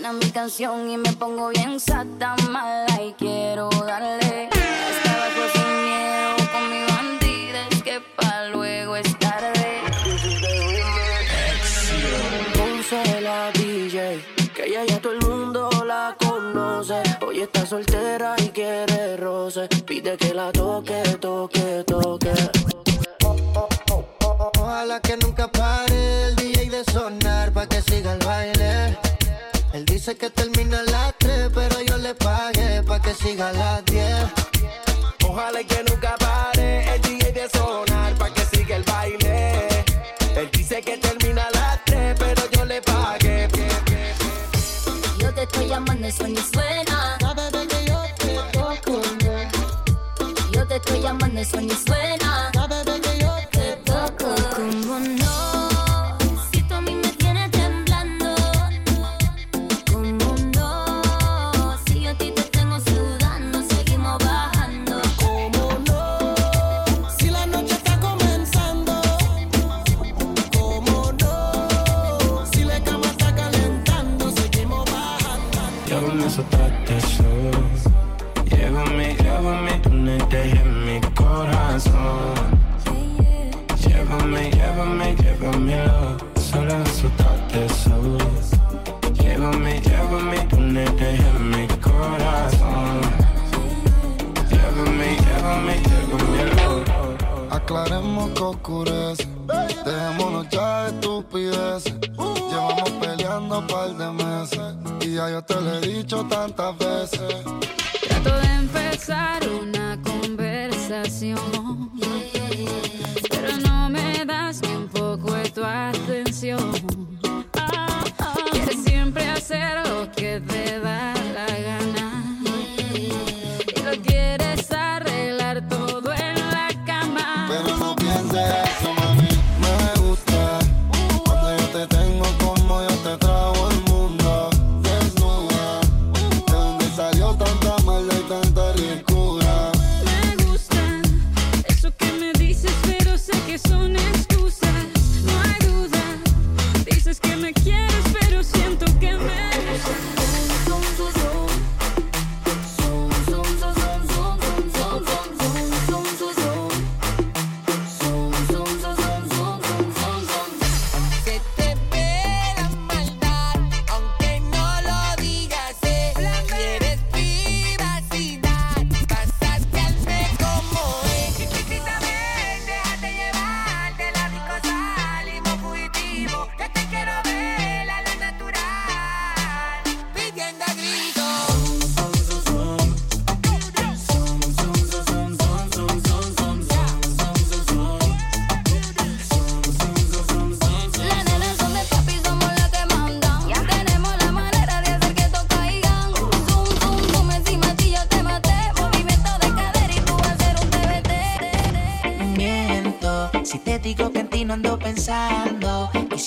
Suena mi canción y me pongo bien sata mala y quiero darle. Estaba pues sin miedo con mi bandida, es que pa' luego es tarde. Ponce la DJ, que ella ya todo el mundo la conoce. Hoy está soltera y quiere roce. Pide que la toque, toque, toque. Ojalá que nunca pare el DJ de sonar pa' que siga el dice que termina a las 3, pero yo le pagué pa' que siga a las 10. Ojalá que nunca pare el DJ de sonar pa' que siga el baile. Él dice que termina a las 3, pero yo le pagué. Yo te estoy llamando, eso ni suena. Que yo te toco. Yo te estoy llamando, eso ni suena. Llévame a soltarte eso. Llévame, llévame, únete en mi corazón. Llévame, llévame, llévamelo. Solo a soltarte eso. Llévame, llévame, únete en mi corazón. Llévame, llévame, llévamelo. Aclaremos que oscurece. Dejémonos ya de estupideces. Llevamos peleando un par de meses. Yo te lo he dicho tantas veces. Trato de empezar una conversación.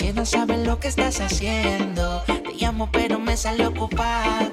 Si no sabes lo que estás haciendo. Te llamo pero me sale ocupado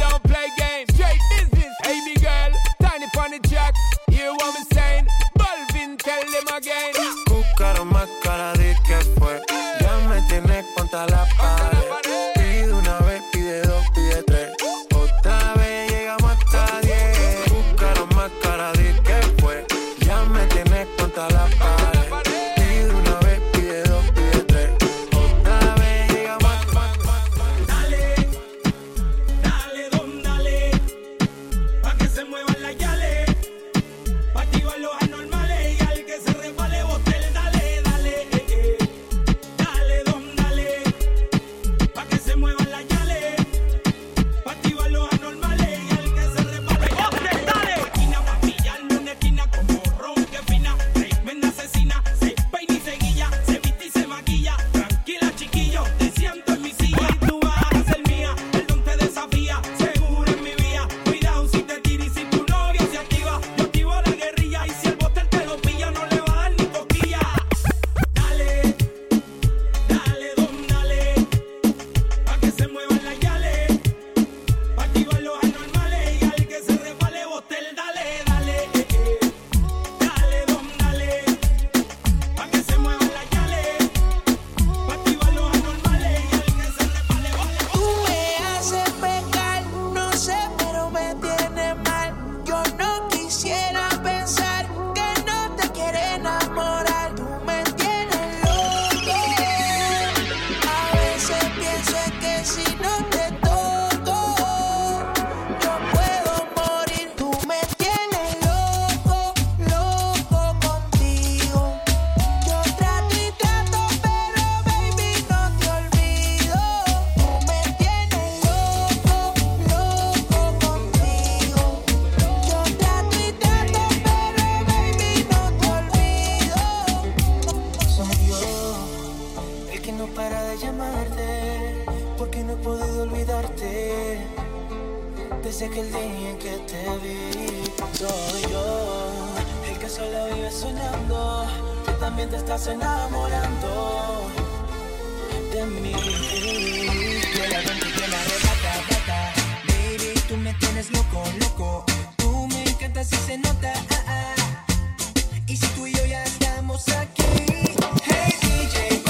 en que te vi. Soy yo, el que solo vive soñando, que también te estás enamorando de mí. Yo la gente que la arrebata, bata. Baby, tú me tienes loco, loco. Tú me encantas y se nota. Ah, ah. Y si tú y yo ya estamos aquí, hey DJ.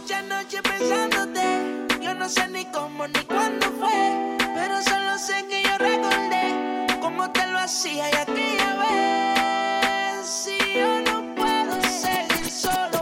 Muchas noches pensándote, yo no sé ni cómo ni cuándo fue, pero solo sé que yo recordé cómo te lo hacía y aquella vez. Si yo no puedo seguir solo.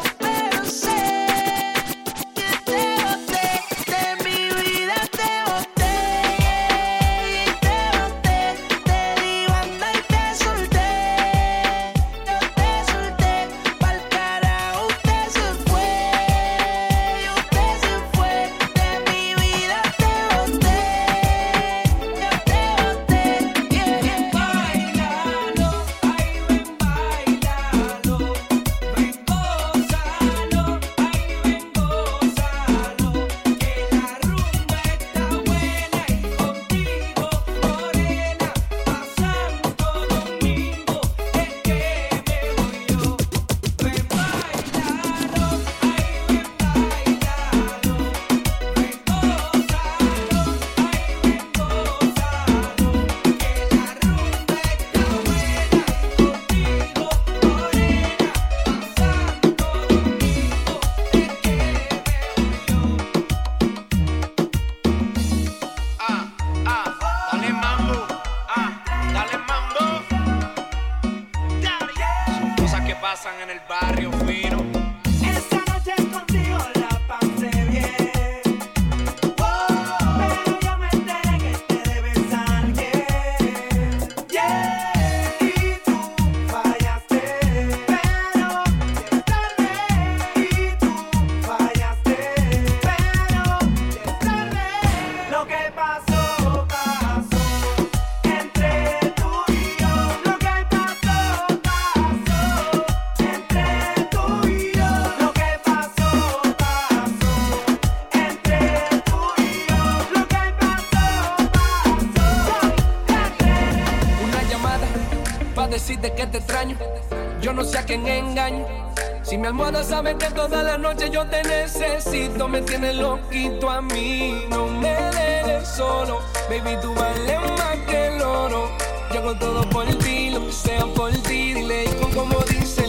Quién engaño. Si mi almohada sabe que toda la noche yo te necesito, me tienes loquito a mí. No me dejes solo, baby, tú vales más que el oro. Yo hago todo por ti, lo que sea por ti. Dile hijo como dice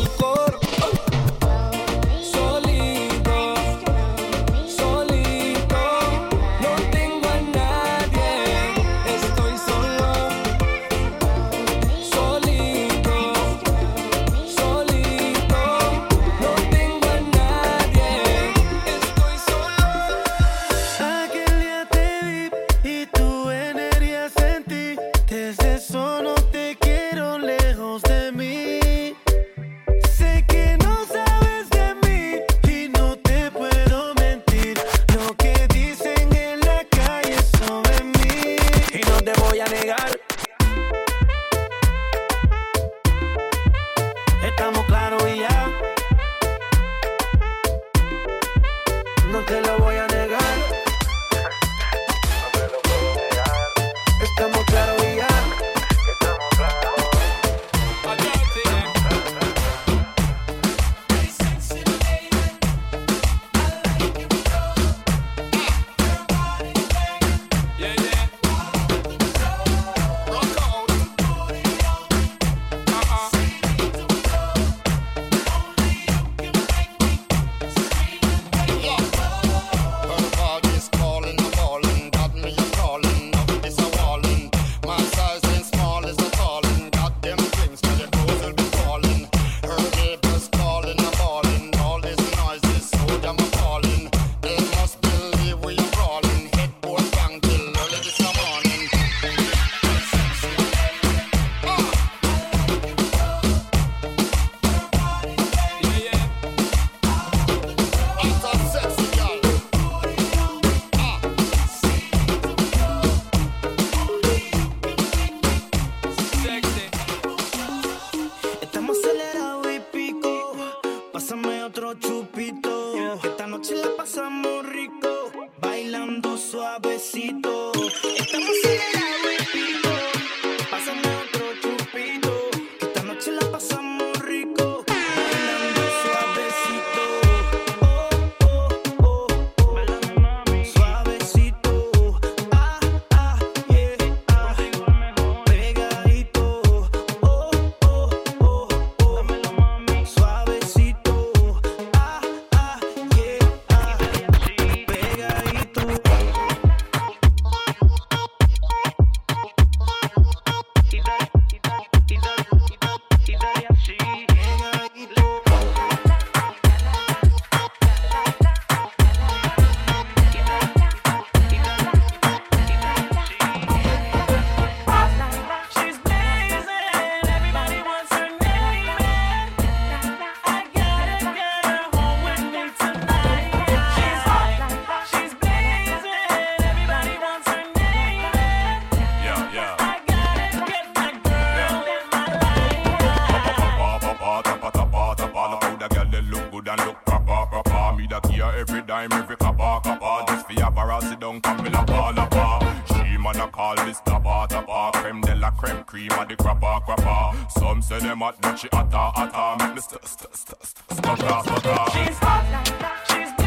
Pásame otro chupito. Esta noche la pasamos rico. Bailando suavecito. Estamos acelerados Every dime, every kappa, kappa Just for your barrel, sit down, come me la pa, la pa She man a call this tapa, tapa. Creme de la creme, cream of the crappa, crappa Some say them hot, but she hotter, hotter. Make me st, st, st, st, stutter, stutter She's hot